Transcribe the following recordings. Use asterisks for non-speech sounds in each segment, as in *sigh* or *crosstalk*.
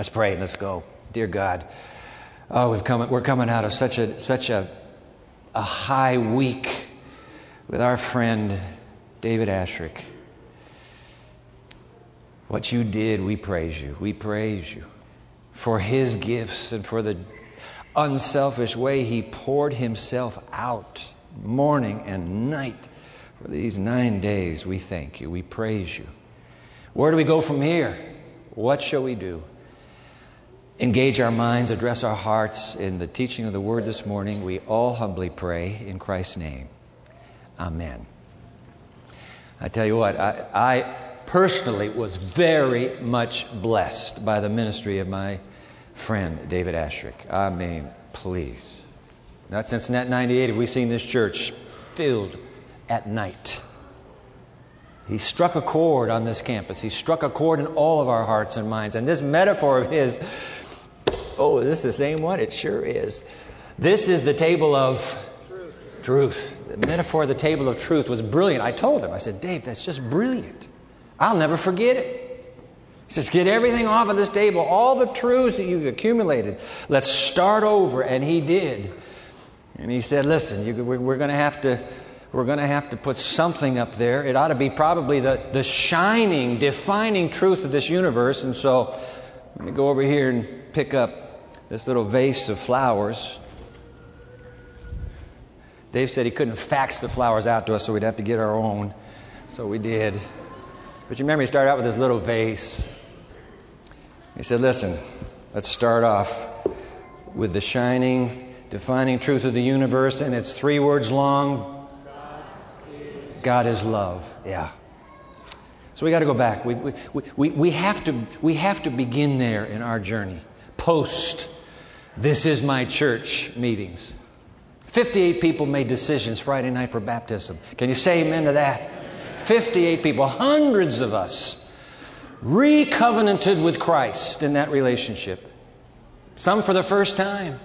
Let's pray. and Let's go. Dear God, oh, we've come, we're coming out of such a, such a, a high week with our friend David Asscherick. What you did, we praise you. We praise you for his gifts and for the unselfish way he poured himself out morning and night for these nine days. We thank you. We praise you. Where do we go from here? What shall we do? Engage our minds, address our hearts in the teaching of the word this morning. We all humbly pray in Christ's name. Amen. I tell you what, I, I personally was very much blessed by the ministry of my friend David Asscherick. I mean, please. Not since 98 have we seen this church filled at night. He struck a chord on this campus. He struck a chord in all of our hearts and minds. And this metaphor of his, oh, is this the same one? It sure is. This is the table of truth. truth. The metaphor of the table of truth was brilliant. I told him, I said, Dave, that's just brilliant. I'll never forget it. He says, Get everything off of this table, all the truths that you've accumulated. Let's start over. And he did. And he said, Listen, you, we're, going to have to. We're going to have to put something up there. It ought to be probably the, the shining, defining truth of this universe. And so, let me go over here and pick up this little vase of flowers. Dave said he couldn't fax the flowers out to us, so we'd have to get our own. So we did. But you remember, he started out with this little vase. He said, Listen, let's start off with the shining, defining truth of the universe, and it's three words long God is, love. Yeah. So we got to go back. We, we, we, we, have to, we have to begin there in our journey. Post, this is my church meetings. 58 people made decisions Friday night for baptism. Can you say amen to that? 58 people, hundreds of us, recovenanted with Christ in that relationship. Some for the first time,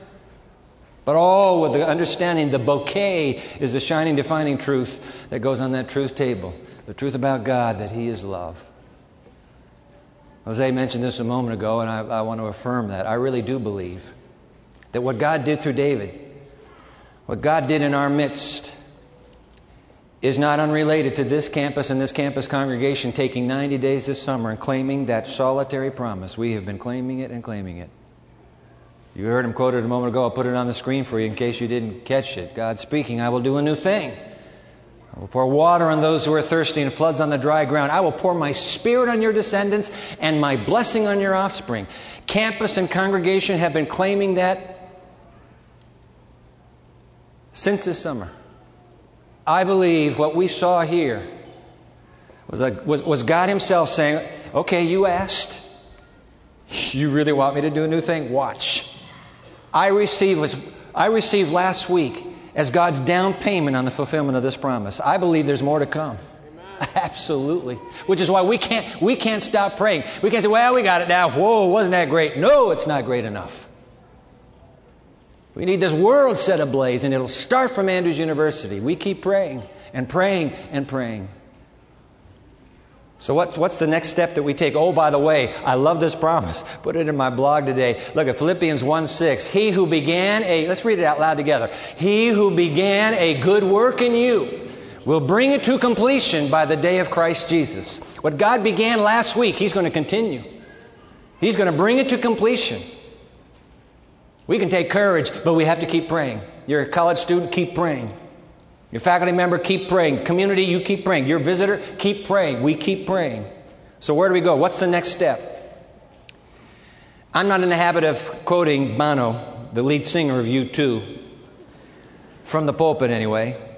but all with the understanding the bouquet is the shining, defining truth that goes on that truth table the truth about God, that He is love. Jose mentioned this a moment ago, and I, I want to affirm that. I really do believe that what God did through David, what God did in our midst, is not unrelated to this campus and this campus congregation taking 90 days this summer and claiming that solitary promise. We have been claiming it and claiming it. You heard him quoted a moment ago. I'll put it on the screen for you in case you didn't catch it. God speaking, I will do a new thing. I will pour water on those who are thirsty and floods on the dry ground. I will pour my spirit on your descendants and my blessing on your offspring. Campus and congregation have been claiming that since this summer. I believe what we saw here was, was, was God Himself saying, Okay, you asked. You really want me to do a new thing? Watch. I received, was, I received last week as God's down payment on the fulfillment of this promise. I believe there's more to come. *laughs* Absolutely. Which is why we can't, we can't stop praying. We can't say, well, we got it now. Whoa, wasn't that great? No, it's not great enough. We need this world set ablaze, and it'll start from Andrews University. We keep praying and praying and praying. So, what's, what's the next step that we take? Oh, by the way, I love this promise. Put it in my blog today. Look at Philippians 1 6. He who began a, let's read it out loud together. He who began a good work in you will bring it to completion by the day of Christ Jesus. What God began last week, He's going to continue. He's going to bring it to completion. We can take courage, but we have to keep praying. You're a college student, keep praying. Your faculty member, keep praying. Community, you keep praying. Your visitor, keep praying. We keep praying. So, where do we go? What's the next step? I'm not in the habit of quoting Bono, the lead singer of U2, from the pulpit anyway.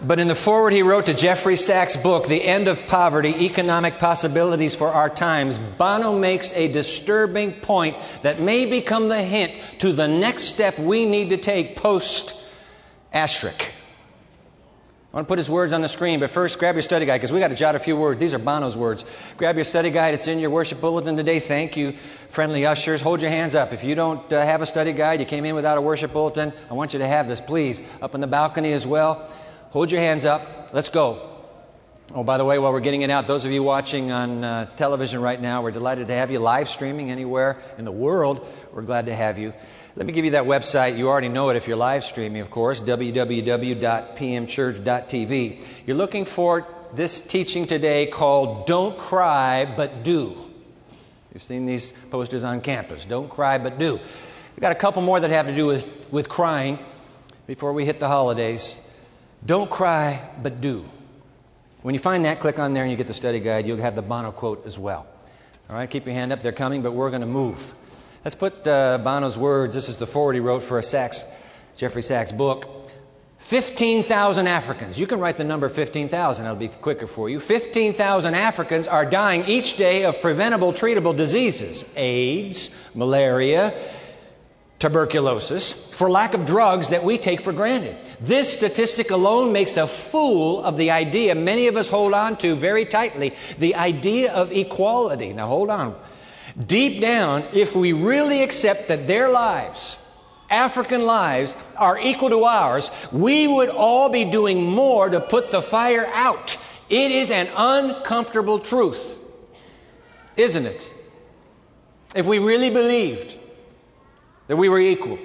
But in the foreword he wrote to Jeffrey Sachs' book, The End of Poverty Economic Possibilities for Our Times, Bono makes a disturbing point that may become the hint to the next step we need to take post Asscherick. I want to put his words on the screen, but first grab your study guide because we got to jot a few words. These are Bono's words. Grab your study guide. It's in your worship bulletin today. Thank you, friendly ushers. Hold your hands up. If you don't uh, have a study guide, you came in without a worship bulletin, I want you to have this, please. Up in the balcony as well. Hold your hands up. Let's go. Oh, by the way, while we're getting it out, those of you watching on uh, television right now, we're delighted to have you live streaming anywhere in the world. We're glad to have you. Let me give you that website. You already know it if you're live streaming, of course, www.pmchurch.tv. You're looking for this teaching today called Don't Cry But Do. You've seen these posters on campus. Don't cry but do. We've got a couple more that have to do with, with crying before we hit the holidays. Don't cry but do. When you find that, click on there and you get the study guide. You'll have the Bono quote as well. All right, keep your hand up. They're coming, but we're going to move. Let's put uh, Bono's words. This is the forward he wrote for a Sachs, Jeffrey Sachs book. 15,000 Africans. You can write the number 15,000, it'll be quicker for you. 15,000 Africans are dying each day of preventable, treatable diseases AIDS, malaria, tuberculosis for lack of drugs that we take for granted. This statistic alone makes a fool of the idea many of us hold on to very tightly the idea of equality. Now, hold on. Deep down, if we really accept that their lives, African lives, are equal to ours, we would all be doing more to put the fire out. It is an uncomfortable truth, isn't it? If we really believed that we were equal.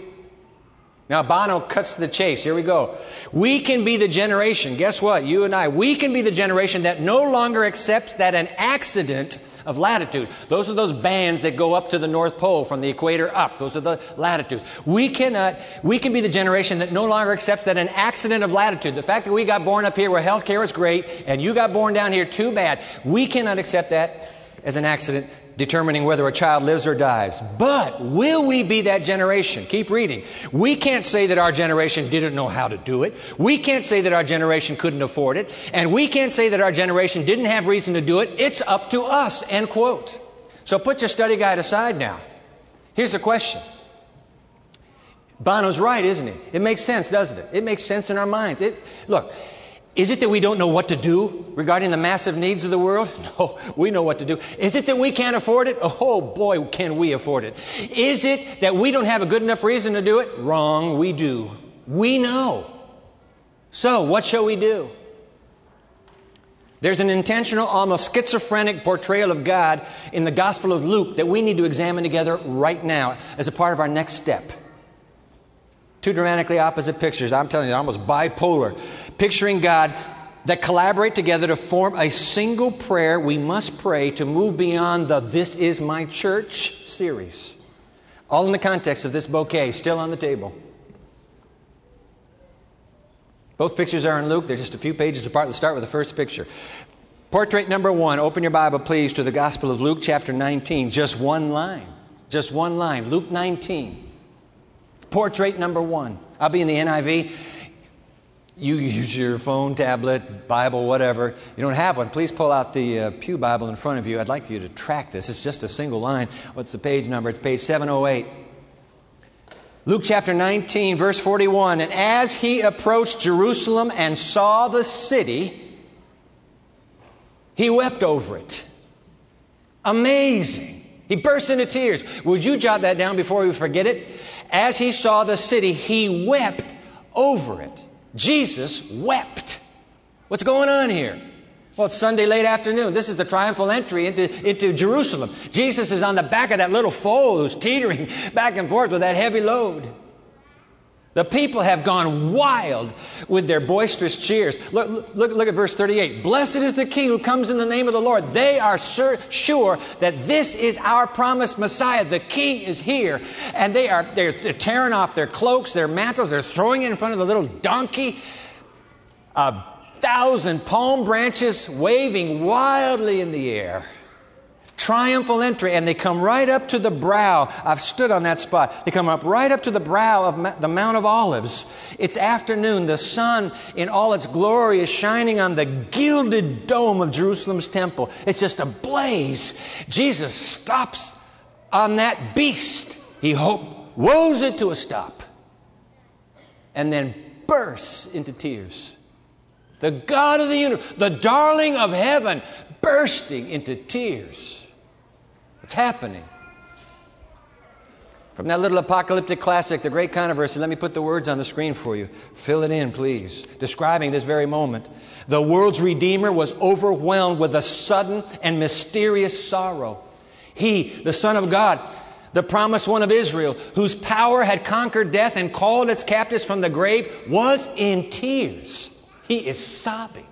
Now, Bono cuts to the chase. Here we go. We can be the generation, guess what? You and I, we can be the generation that no longer accepts that an accident of latitude. Those are those bands that go up to the North Pole from the equator up. Those are the latitudes. We cannot, we can be the generation that no longer accepts that an accident of latitude, the fact that we got born up here where health care is great and you got born down here, too bad. We cannot accept that as an accident determining whether a child lives or dies. But will we be that generation? Keep reading. We can't say that our generation didn't know how to do it. We can't say that our generation couldn't afford it. And we can't say that our generation didn't have reason to do it. It's up to us. End quote. So put your study guide aside now. Here's the question. Bono's right, isn't he? It makes sense, doesn't it? It makes sense in our minds. It, look, is it that we don't know what to do regarding the massive needs of the world? *laughs* No, we know what to do. Is it that we can't afford it? Oh boy, can we afford it. Is it that we don't have a good enough reason to do it? Wrong, we do. We know. So, what shall we do? There's an intentional, almost schizophrenic portrayal of God in the Gospel of Luke that we need to examine together right now as a part of our next step. Two dramatically opposite pictures. I'm telling you, almost bipolar. Picturing God that collaborate together to form a single prayer we must pray to move beyond the This Is My Church series. All in the context of this bouquet still on the table. Both pictures are in Luke. They're just a few pages apart. Let's start with the first picture. Portrait number one. Open your Bible, please, to the Gospel of Luke, chapter 19. Just one line. Just one line. Luke 19. Portrait number one. I'll be in the NIV. You use your phone, tablet, Bible, whatever. You don't have one, please pull out the uh, Pew Bible in front of you. I'd like you to track this. It's just a single line. What's the page number? It's page 708. Luke chapter 19, verse 41. And as he approached Jerusalem and saw the city, he wept over it. Amazing. He burst into tears. Would you jot that down before we forget it? As he saw the city, he wept over it. Jesus wept. What's going on here? Well, it's Sunday late afternoon. This is the triumphal entry into, into Jerusalem. Jesus is on the back of that little foal who's teetering *laughs* back and forth with that heavy load. The people have gone wild with their boisterous cheers. Look, look, look at verse 38. Blessed is the King who comes in the name of the Lord. They are sur- sure that this is our promised Messiah. The King is here. And they are they're, they're tearing off their cloaks, their mantles. They're throwing it in front of the little donkey. A thousand palm branches waving wildly in the air triumphal entry, and they come right up to the brow. I've stood on that spot. They come up right up to the brow of the Mount of Olives. It's afternoon. The sun, in all its glory, is shining on the gilded dome of Jerusalem's temple. It's just ablaze. Jesus stops on that beast. He ho- woes it to a stop and then bursts into tears. The God of the universe, the darling of heaven, bursting into tears. It's happening. From that little apocalyptic classic, The Great Controversy, let me put the words on the screen for you. Fill it in, please. Describing this very moment. The world's Redeemer was overwhelmed with a sudden and mysterious sorrow. He, the Son of God, the promised one of Israel, whose power had conquered death and called its captives from the grave, was in tears. He is sobbing.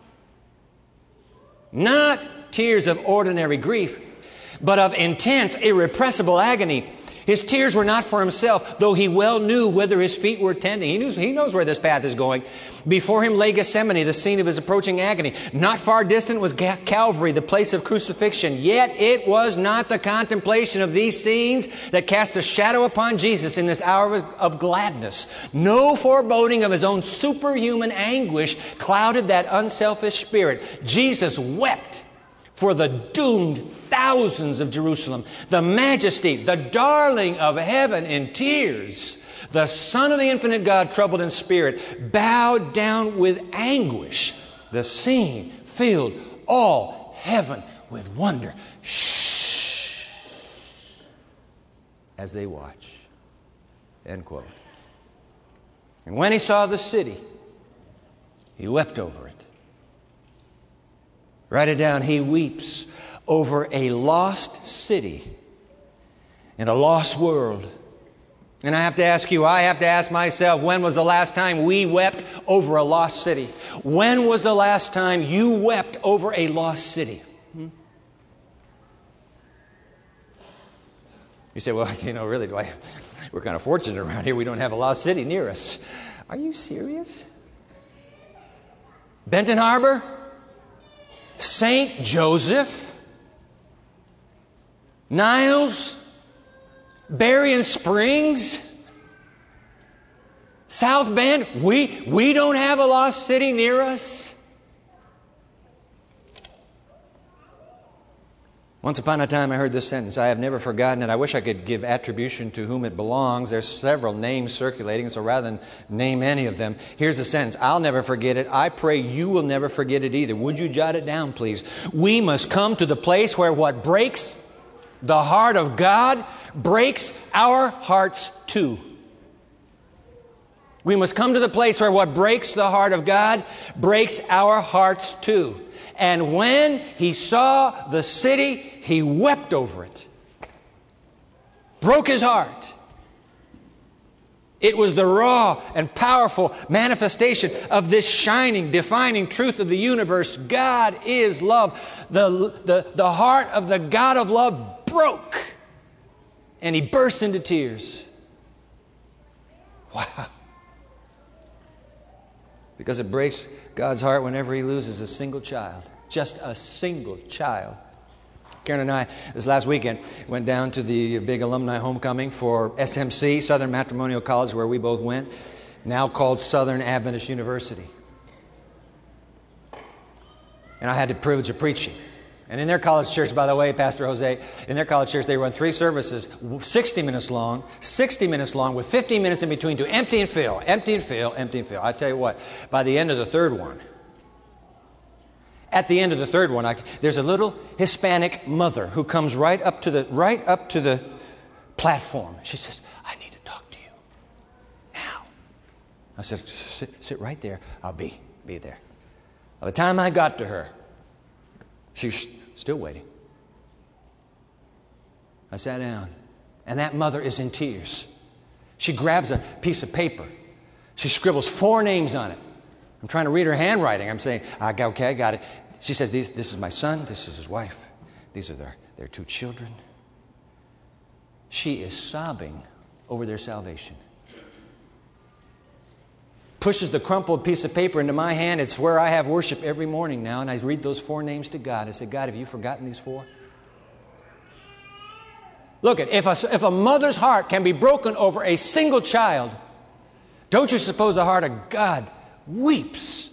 Not tears of ordinary grief, but of intense, irrepressible agony his tears were not for himself, though he well knew whither his feet were tending. He, knew, he knows where this path is going. Before him lay Gethsemane, the scene of his approaching agony. Not far distant was Calvary, the place of crucifixion. Yet it was not the contemplation of these scenes that cast a shadow upon Jesus in this hour of gladness. No foreboding of his own superhuman anguish clouded that unselfish spirit. Jesus wept for the doomed thousands of Jerusalem, the majesty, the darling of heaven in tears, the Son of the infinite God, troubled in spirit, bowed down with anguish. The scene filled all heaven with wonder. Shh. As they watch. End quote. And when he saw the city, he wept over it. Write it down. He weeps over a lost city in a lost world. And I have to ask you, I have to ask myself, when was the last time we wept over a lost city? When was the last time you wept over a lost city? Hmm? You say, well, *laughs* you know, really, do I, *laughs* we're kind of fortunate around here. We don't have a lost city near us. Are you serious? Benton Harbor? St. Joseph, Niles, Berrien Springs, South Bend. We, we don't have a lost city near us. Once upon a time, I heard this sentence. I have never forgotten it. I wish I could give attribution to whom it belongs. There's several names circulating, so rather than name any of them, here's the sentence. I'll never forget it. I pray you will never forget it either. Would you jot it down, please? We must come to the place where what breaks the heart of God breaks our hearts too. We must come to the place where what breaks the heart of God breaks our hearts too. And when he saw the city, he wept over it. Broke his heart. It was the raw and powerful manifestation of this shining, defining truth of the universe. God is love. The, the, the heart of the God of love broke, and he burst into tears. Wow. Because it breaks God's heart whenever he loses a single child just a single child. Karen and I, this last weekend, went down to the big alumni homecoming for SMC, Southern Matrimonial College, where we both went, now called Southern Adventist University. And I had the privilege of preaching. And in their college church, by the way, Pastor Jose, in their college church, they run three services, 60 minutes long, 60 minutes long, with 15 minutes in between to empty and fill, empty and fill, empty and fill. I tell you what, by the end of the third one, at the end of the third one, I, there's a little Hispanic mother who comes right up to the right up to the platform. She says, "I need to talk to you now." I said, "Sit, sit right there. I'll be be there." By the time I got to her, she's still waiting. I sat down, and that mother is in tears. She grabs a piece of paper. She scribbles four names on it. I'm trying to read her handwriting. I'm saying, ah, okay, I got it. She says, This is my son, this is his wife, these are their, their two children. She is sobbing over their salvation. Pushes the crumpled piece of paper into my hand. It's where I have worship every morning now, and I read those four names to God. I say, God, have you forgotten these four? Look, at if a, if a mother's heart can be broken over a single child, don't you suppose the heart of God weeps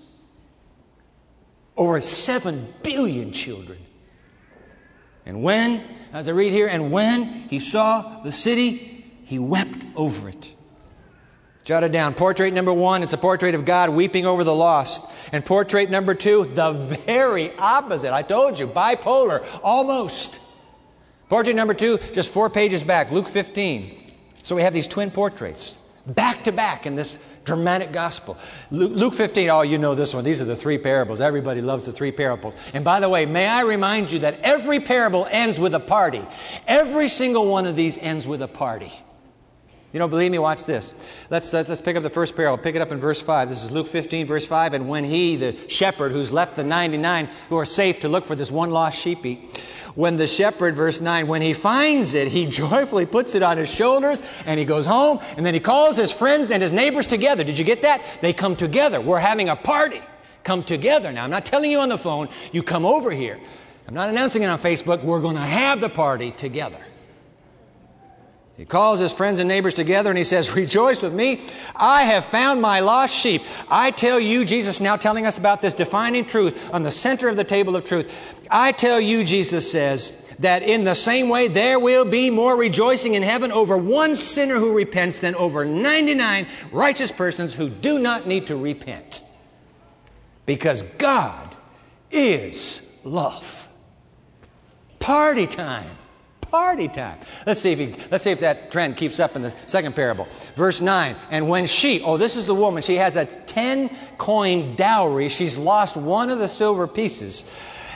over 7 billion children. And when, as I read here, and when he saw the city, he wept over it. Jot it down. Portrait number one, it's a portrait of God weeping over the lost. And portrait number two, the very opposite. I told you, bipolar, almost. Portrait number two, just four pages back, Luke 15. So we have these twin portraits back to back in this dramatic gospel. Luke 15, oh, you know this one. These are the three parables. Everybody loves the three parables. And by the way, may I remind you that every parable ends with a party. Every single one of these ends with a party. You don't believe me? Watch this. Let's, let's, let's pick up the first parable. Pick it up in verse 5. This is Luke 15, verse 5. And when he, the shepherd who's left the 99 who are safe to look for this one lost sheepy, when the shepherd, verse 9, when he finds it, he *laughs* joyfully puts it on his shoulders and he goes home and then he calls his friends and his neighbors together. Did you get that? They come together. We're having a party. Come together. Now, I'm not telling you on the phone, you come over here. I'm not announcing it on Facebook. We're going to have the party together. He calls his friends and neighbors together and he says, Rejoice with me. I have found my lost sheep. I tell you, Jesus now telling us about this defining truth on the center of the table of truth. I tell you, Jesus says, that in the same way there will be more rejoicing in heaven over one sinner who repents than over 99 righteous persons who do not need to repent. Because God is love. Party time party time. Let's see if he, let's see if that trend keeps up in the second parable. Verse 9. And when she, oh, this is the woman, she has a 10 coin dowry. She's lost one of the silver pieces.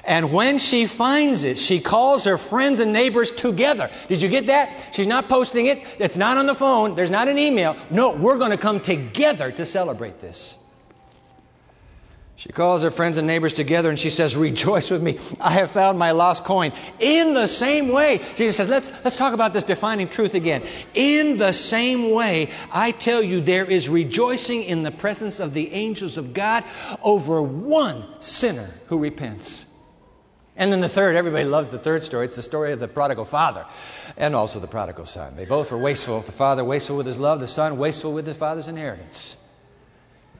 And when she finds it, she calls her friends and neighbors together. Did you get that? She's not posting it. It's not on the phone. There's not an email. No, we're going to come together to celebrate this. She calls her friends and neighbors together and she says, Rejoice with me. I have found my lost coin. In the same way, Jesus says, let's, let's talk about this defining truth again. In the same way, I tell you, there is rejoicing in the presence of the angels of God over one sinner who repents. And then the third, everybody loves the third story. It's the story of the prodigal father and also the prodigal son. They both were wasteful. The father wasteful with his love, the son wasteful with his father's inheritance.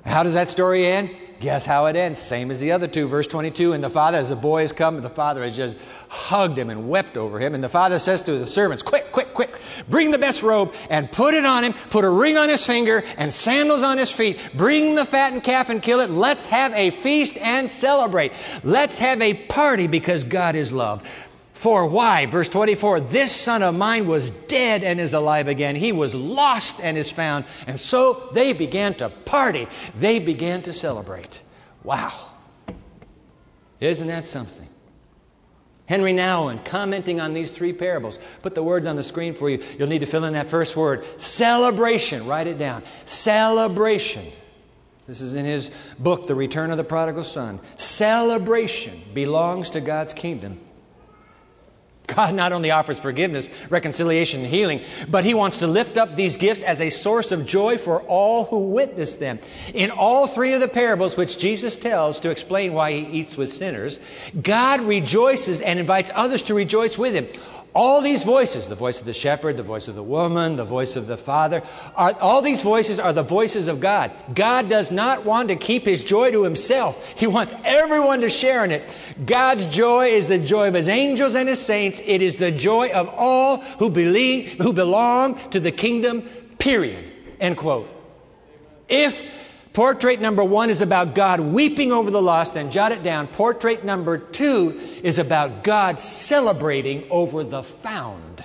How does that story end? Guess how it ends? Same as the other two. Verse 22 And the father, as the boy has come, the father has just hugged him and wept over him. And the father says to the servants, Quick, quick, quick, bring the best robe and put it on him, put a ring on his finger and sandals on his feet. Bring the fattened calf and kill it. Let's have a feast and celebrate. Let's have a party because God is love. For why? Verse 24, this son of mine was dead and is alive again. He was lost and is found. And so they began to party. They began to celebrate. Wow. Isn't that something? Henry Nouwen, commenting on these three parables, put the words on the screen for you. You'll need to fill in that first word celebration. Write it down. Celebration. This is in his book, The Return of the Prodigal Son. Celebration belongs to God's kingdom. God not only offers forgiveness, reconciliation, and healing, but He wants to lift up these gifts as a source of joy for all who witness them. In all three of the parables which Jesus tells to explain why He eats with sinners, God rejoices and invites others to rejoice with Him. All these voices, the voice of the shepherd, the voice of the woman, the voice of the father, are, all these voices are the voices of God. God does not want to keep his joy to himself. He wants everyone to share in it. God's joy is the joy of his angels and his saints. It is the joy of all who believe, who belong to the kingdom, period. End quote. If Portrait number one is about God weeping over the lost, then jot it down. Portrait number two is about God celebrating over the found.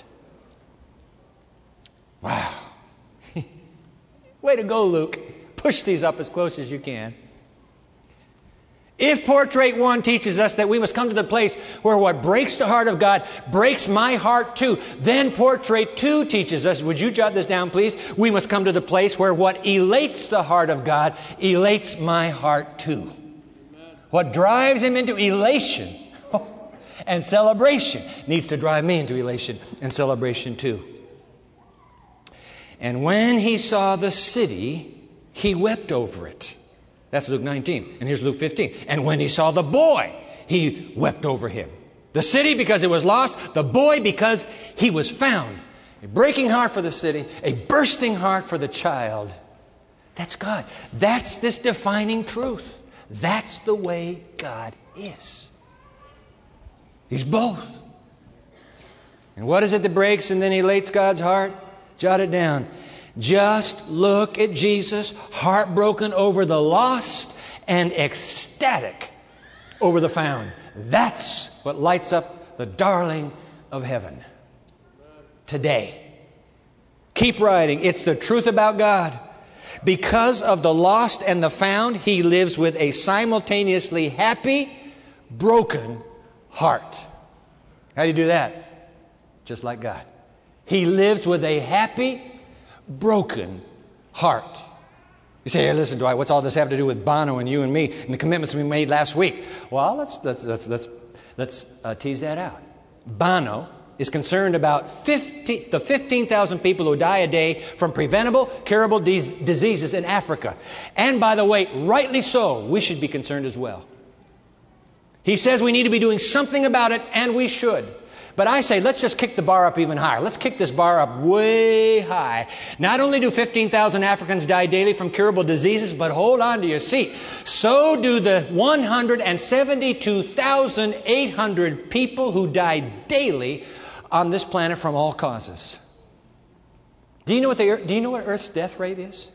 Wow. *laughs* Way to go, Luke. Push these up as close as you can. If portrait one teaches us that we must come to the place where what breaks the heart of God breaks my heart too, then portrait two teaches us, would you jot this down please? We must come to the place where what elates the heart of God elates my heart too. What drives him into elation *laughs* and celebration needs to drive me into elation and celebration too. And when he saw the city, he wept over it that's Luke 19. And here's Luke 15. And when he saw the boy, he wept over him. The city because it was lost, the boy because he was found. A breaking heart for the city, a bursting heart for the child. That's God. That's this defining truth. That's the way God is. He's both. And what is it that breaks and then elates God's heart? Jot it down. Just look at Jesus, heartbroken over the lost and ecstatic over the found. That's what lights up the darling of heaven today. Keep writing. It's the truth about God. Because of the lost and the found, he lives with a simultaneously happy, broken heart. How do you do that? Just like God. He lives with a happy, broken heart. You say, hey, listen, Dwight, what's all this have to do with Bono and you and me and the commitments we made last week? Well, let's, let's, let's, let's, let's uh, tease that out. Bono is concerned about 50, the 15,000 people who die a day from preventable, curable diseases in Africa. And by the way, rightly so, we should be concerned as well. He says we need to be doing something about it, and we should. But I say, let's just kick the bar up even higher. Let's kick this bar up way high. Not only do 15,000 Africans die daily from curable diseases, but hold on to your seat. So do the 172,800 people who die daily on this planet from all causes. Do you know what, the, do you know what Earth's death rate is?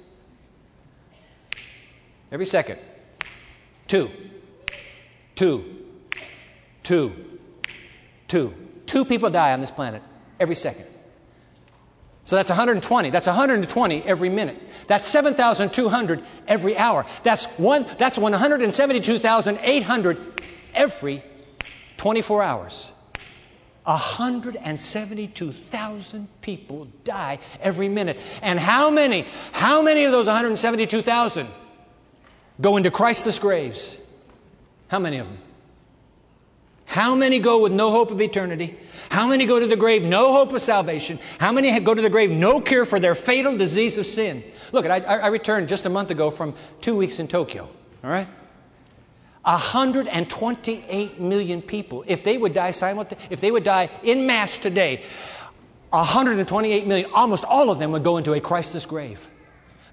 Every second. Two. Two. Two. Two. Two people die on this planet every second. So that's 120. That's 120 every minute. That's 7,200 every hour. That's one, that's 172,800 every 24 hours. 172,000 people die every minute. And how many, how many of those 172,000 go into Christless graves? How many of them? How many go with no hope of eternity? How many go to the grave, no hope of salvation? How many go to the grave, no cure for their fatal disease of sin? Look, I, I returned just a month ago from two weeks in Tokyo, all right? 128 million people, if they would die simultaneously, if they would die in mass today, 128 million, almost all of them would go into a Christless grave.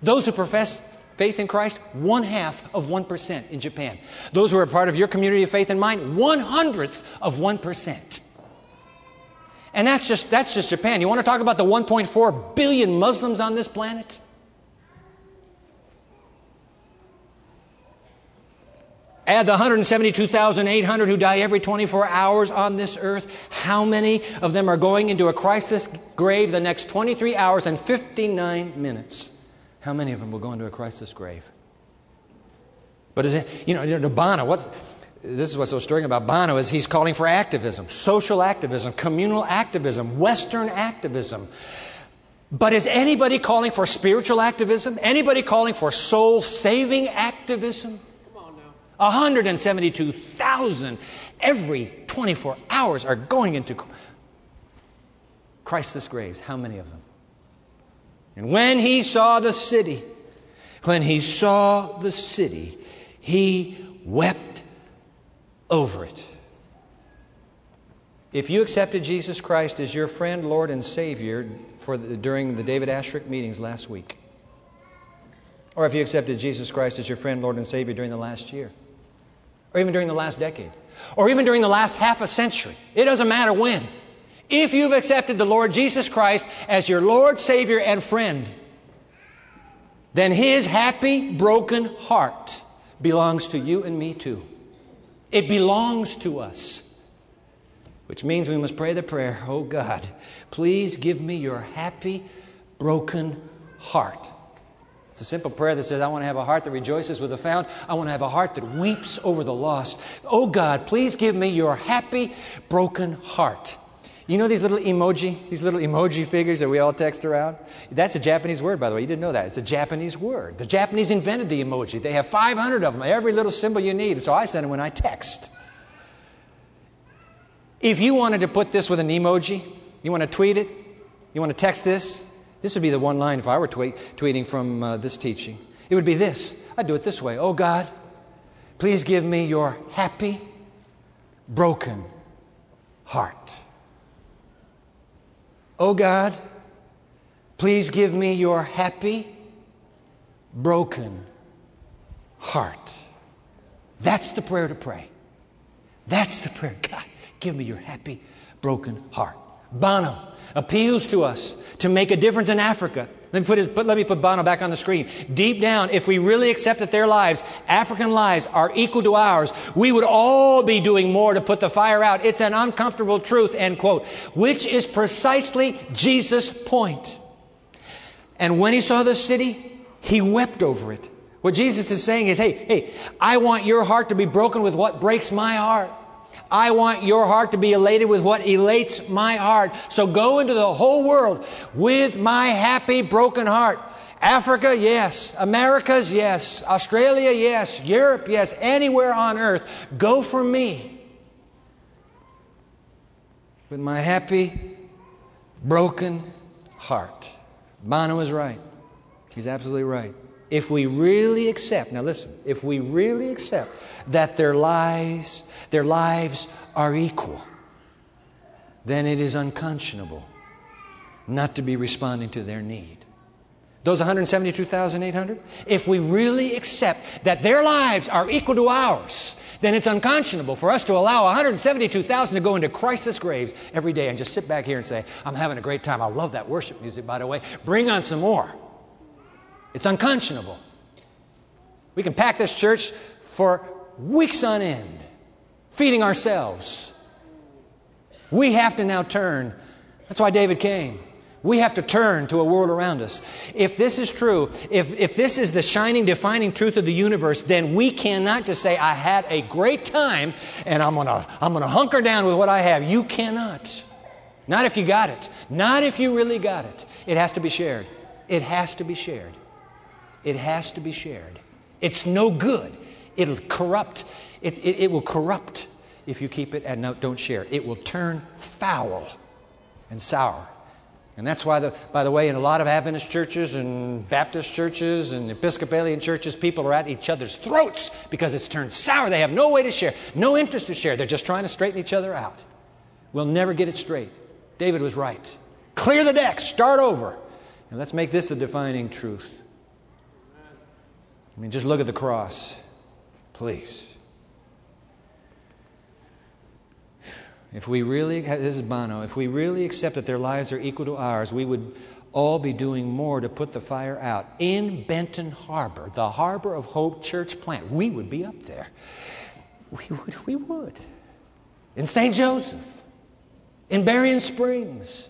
Those who profess faith in Christ, one half of 1% in Japan. Those who are part of your community of faith and mine, one hundredth of 1%. And that's just, that's just Japan. You want to talk about the 1.4 billion Muslims on this planet? Add the 172,800 who die every 24 hours on this earth. How many of them are going into a crisis grave the next 23 hours and 59 minutes? How many of them will go into a crisis grave? But is it, you know, Bono, what's, this is what's so stirring about Bono is he's calling for activism, social activism, communal activism, Western activism. But is anybody calling for spiritual activism? Anybody calling for soul saving activism? Come on now. 172,000 every 24 hours are going into Christless graves. How many of them? And when he saw the city, when he saw the city, he wept over it. If you accepted Jesus Christ as your friend, Lord, and Savior for the, during the David Asscherick meetings last week, or if you accepted Jesus Christ as your friend, Lord, and Savior during the last year, or even during the last decade, or even during the last half a century. It doesn't matter when. If you've accepted the Lord Jesus Christ as your Lord, Savior, and friend, then His happy, broken heart belongs to you and me too. It belongs to us. Which means we must pray the prayer, Oh God, please give me your happy, broken heart. It's a simple prayer that says, I want to have a heart that rejoices with the found. I want to have a heart that weeps over the lost. Oh God, please give me your happy, broken heart. You know these little emoji, these little emoji figures that we all text around? That's a Japanese word, by the way. You didn't know that. It's a Japanese word. The Japanese invented the emoji. They have 500 of them, every little symbol you need. So I send them when I text. If you wanted to put this with an emoji, you want to tweet it, you want to text this, this would be the one line if I were tweet, tweeting from uh, this teaching. It would be this. I'd do it this way Oh God, please give me your happy, broken heart. Oh God, please give me your happy, broken heart. That's the prayer to pray. That's the prayer. *laughs* God, give me your happy, broken heart. Bono appeals to us to make a difference in Africa. Let me put, his, put, let me put Bono back on the screen. Deep down, if we really accept that their lives, African lives, are equal to ours, we would all be doing more to put the fire out. It's an uncomfortable truth, end quote, which is precisely Jesus' point. And when he saw the city, he wept over it. What Jesus is saying is, hey, hey, I want your heart to be broken with what breaks my heart. I want your heart to be elated with what elates my heart. So go into the whole world with my happy, broken heart. Africa, yes. Americas, yes. Australia, yes. Europe, yes. Anywhere on earth, go for me. With my happy, broken heart. Bono is right. He's absolutely right. If we really accept, now listen, if we really accept that their lives, their lives are equal, then it is unconscionable not to be responding to their need. Those 172,800, if we really accept that their lives are equal to ours, then it's unconscionable for us to allow 172,000 to go into crisis graves every day and just sit back here and say, I'm having a great time. I love that worship music, by the way. Bring on some more. It's unconscionable. We can pack this church for weeks on end, feeding ourselves. We have to now turn. That's why David came. We have to turn to a world around us. If this is true, if, if this is the shining, defining truth of the universe, then we cannot just say, I had a great time and I'm gonna, I'm gonna hunker down with what I have. You cannot. Not if you got it. Not if you really got it. It has to be shared. It has to be shared. It has to be shared. It's no good. It'll corrupt. It, it, it will corrupt if you keep it and no, don't share. It will turn foul and sour. And that's why, the, by the way, in a lot of Adventist churches and Baptist churches and Episcopalian churches, people are at each other's throats because it's turned sour. They have no way to share, no interest to share. They're just trying to straighten each other out. We'll never get it straight. David was right. Clear the deck, start over. And let's make this the defining truth. I mean, just look at the cross, please. If we really, this is Bono, if we really accept that their lives are equal to ours, we would all be doing more to put the fire out. In Benton Harbor, the Harbor of Hope church plant, we would be up there. We would. We would. In St. Joseph, in Berrien Springs.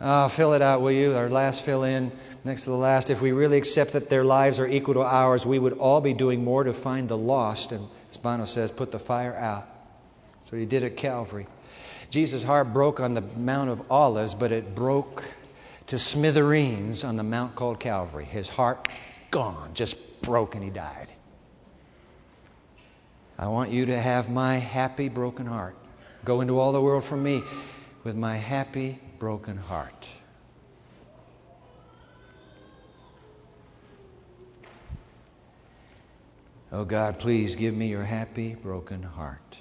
Oh, fill it out, will you? Our last fill in next to the last, if we really accept that their lives are equal to ours, we would all be doing more to find the lost. And as Bono says, put the fire out. So he did at Calvary. Jesus' heart broke on the Mount of Olives, but it broke to smithereens on the mount called Calvary. His heart gone, just broke, and he died. I want you to have my happy, broken heart. Go into all the world for me with my happy, broken heart. Oh God, please give me your happy, broken heart.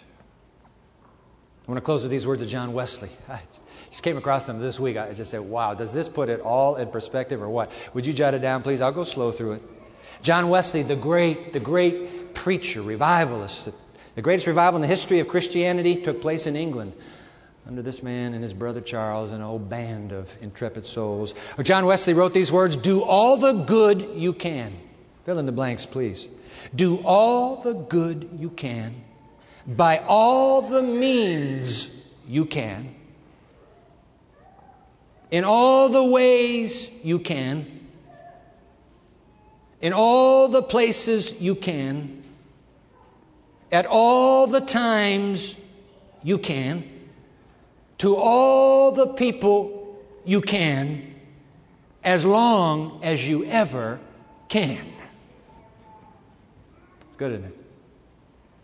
I want to close with these words of John Wesley. *laughs* I just came across them this week. I just said, wow, does this put it all in perspective or what? Would you jot it down, please? I'll go slow through it. John Wesley, the great, the great preacher, revivalist, the greatest revival in the history of Christianity took place in England under this man and his brother Charles and a whole band of intrepid souls. John Wesley wrote these words Do all the good you can. Fill in the blanks, please. Do all the good you can by all the means you can, in all the ways you can, in all the places you can, at all the times you can, to all the people you can, as long as you ever can It's good, isn't it?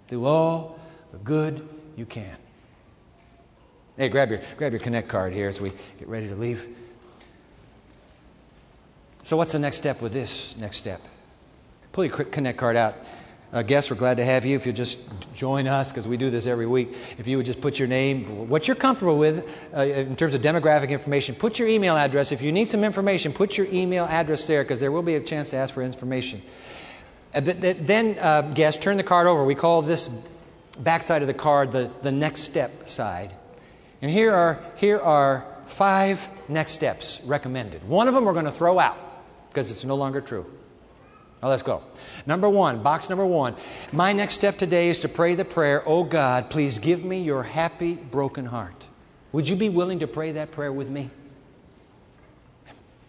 Do all the good you can. Hey, grab your, grab your Connect card here as we get ready to leave. So, what's the next step with this next step? Pull your Connect card out. Uh, guests, we're glad to have you. If you just join us, because we do this every week, if you would just put your name, what you're comfortable with uh, in terms of demographic information, put your email address. If you need some information, put your email address there, because there will be a chance to ask for information. Uh, then, uh, guests, turn the card over. We call this backside of the card the, the next step side. And here are, here are five next steps recommended. One of them we're going to throw out because it's no longer true. Now let's go. Number one, box number one. My next step today is to pray the prayer, Oh God, please give me your happy, broken heart. Would you be willing to pray that prayer with me?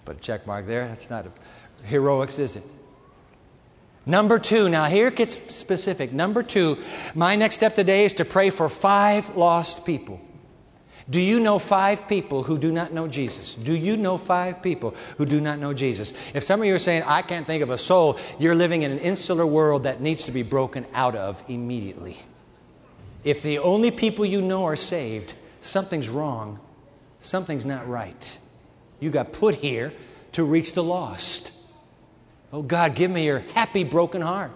Put a check mark there. That's not a, heroics, is it? Number two, now here it gets specific. Number two, my next step today is to pray for five lost people. Do you know five people who do not know Jesus? Do you know five people who do not know Jesus? If some of you are saying, I can't think of a soul, you're living in an insular world that needs to be broken out of immediately. If the only people you know are saved, something's wrong, something's not right. You got put here to reach the lost. Oh God, give me your happy, broken heart.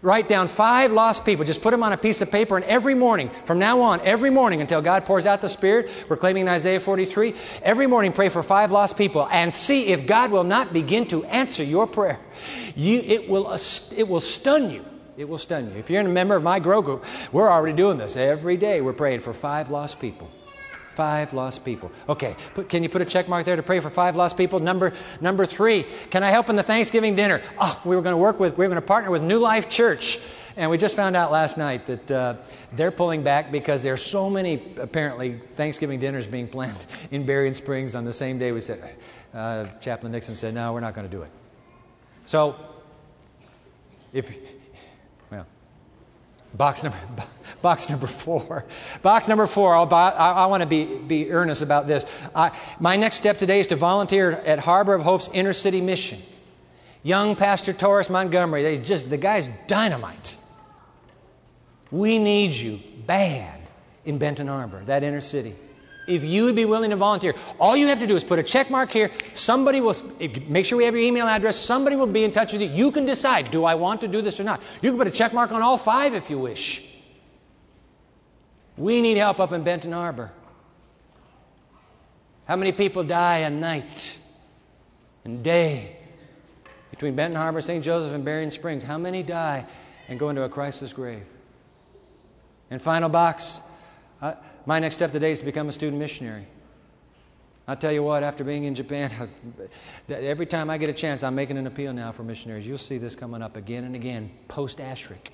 Write down five lost people. Just put them on a piece of paper, and every morning, from now on, every morning until God pours out the Spirit, we're claiming in Isaiah 43, every morning pray for five lost people and see if God will not begin to answer your prayer. You, it, will, uh, it will stun you. It will stun you. If you're a member of my grow group, we're already doing this. Every day we're praying for five lost people. Five lost people. Okay, put, can you put a check mark there to pray for five lost people? Number number three, can I help in the Thanksgiving dinner? Oh, we were going to work with, we were going to partner with New Life Church. And we just found out last night that uh, they're pulling back because there's so many, apparently, Thanksgiving dinners being planned *laughs* in Berrien Springs on the same day we said, uh, Chaplain Nixon said, no, we're not going to do it. So, if, box number, Box number four. Box number four, I, I want to be, be earnest about this. I, my next step today is to volunteer at Harbor of Hope's inner city mission. Young Pastor Taurus Montgomery, they just, the guy's dynamite. We need you bad in Benton Harbor, that inner city. If you would be willing to volunteer, all you have to do is put a check mark here. Somebody will, make sure we have your email address. Somebody will be in touch with you. You can decide, do I want to do this or not? You can put a check mark on all five if you wish. We need help up in Benton Harbor. How many people die a night and day between Benton Harbor, St. Joseph, and Berrien Springs? How many die and go into a Christless grave? And final box, uh, my next step today is to become a student missionary. I'll tell you what, after being in Japan, *laughs* every time I get a chance, I'm making an appeal now for missionaries. You'll see this coming up again and again post Asscherick.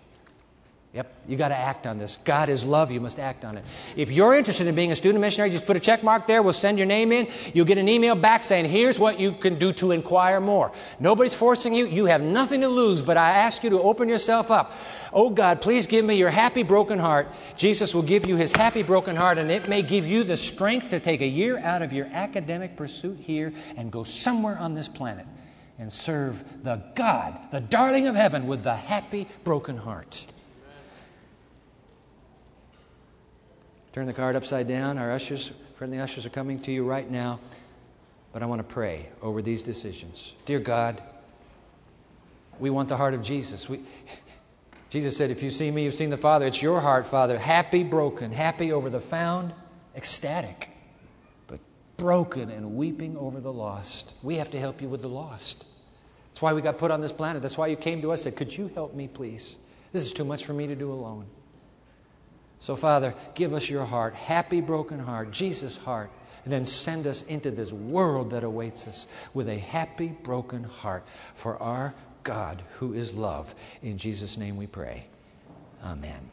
Yep, you got to act on this. God is love, you must act on it. If you're interested in being a student missionary, just put a check mark there. We'll send your name in. You'll get an email back saying, here's what you can do to inquire more. Nobody's forcing you. You have nothing to lose, but I ask you to open yourself up. Oh God, please give me your happy, broken heart. Jesus will give you his happy, broken heart, and it may give you the strength to take a year out of your academic pursuit here and go somewhere on this planet and serve the God, the darling of heaven, with the happy, broken heart. Turn the card upside down. Our ushers, friendly ushers, are coming to you right now. But I want to pray over these decisions. Dear God, we want the heart of Jesus. We, Jesus said, If you see me, you've seen the Father. It's your heart, Father. Happy, broken, happy over the found, ecstatic, but broken and weeping over the lost. We have to help you with the lost. That's why we got put on this planet. That's why you came to us and said, Could you help me, please? This is too much for me to do alone. So, Father, give us your heart, happy, broken heart, Jesus' heart, and then send us into this world that awaits us with a happy, broken heart for our God who is love. In Jesus' name we pray. Amen.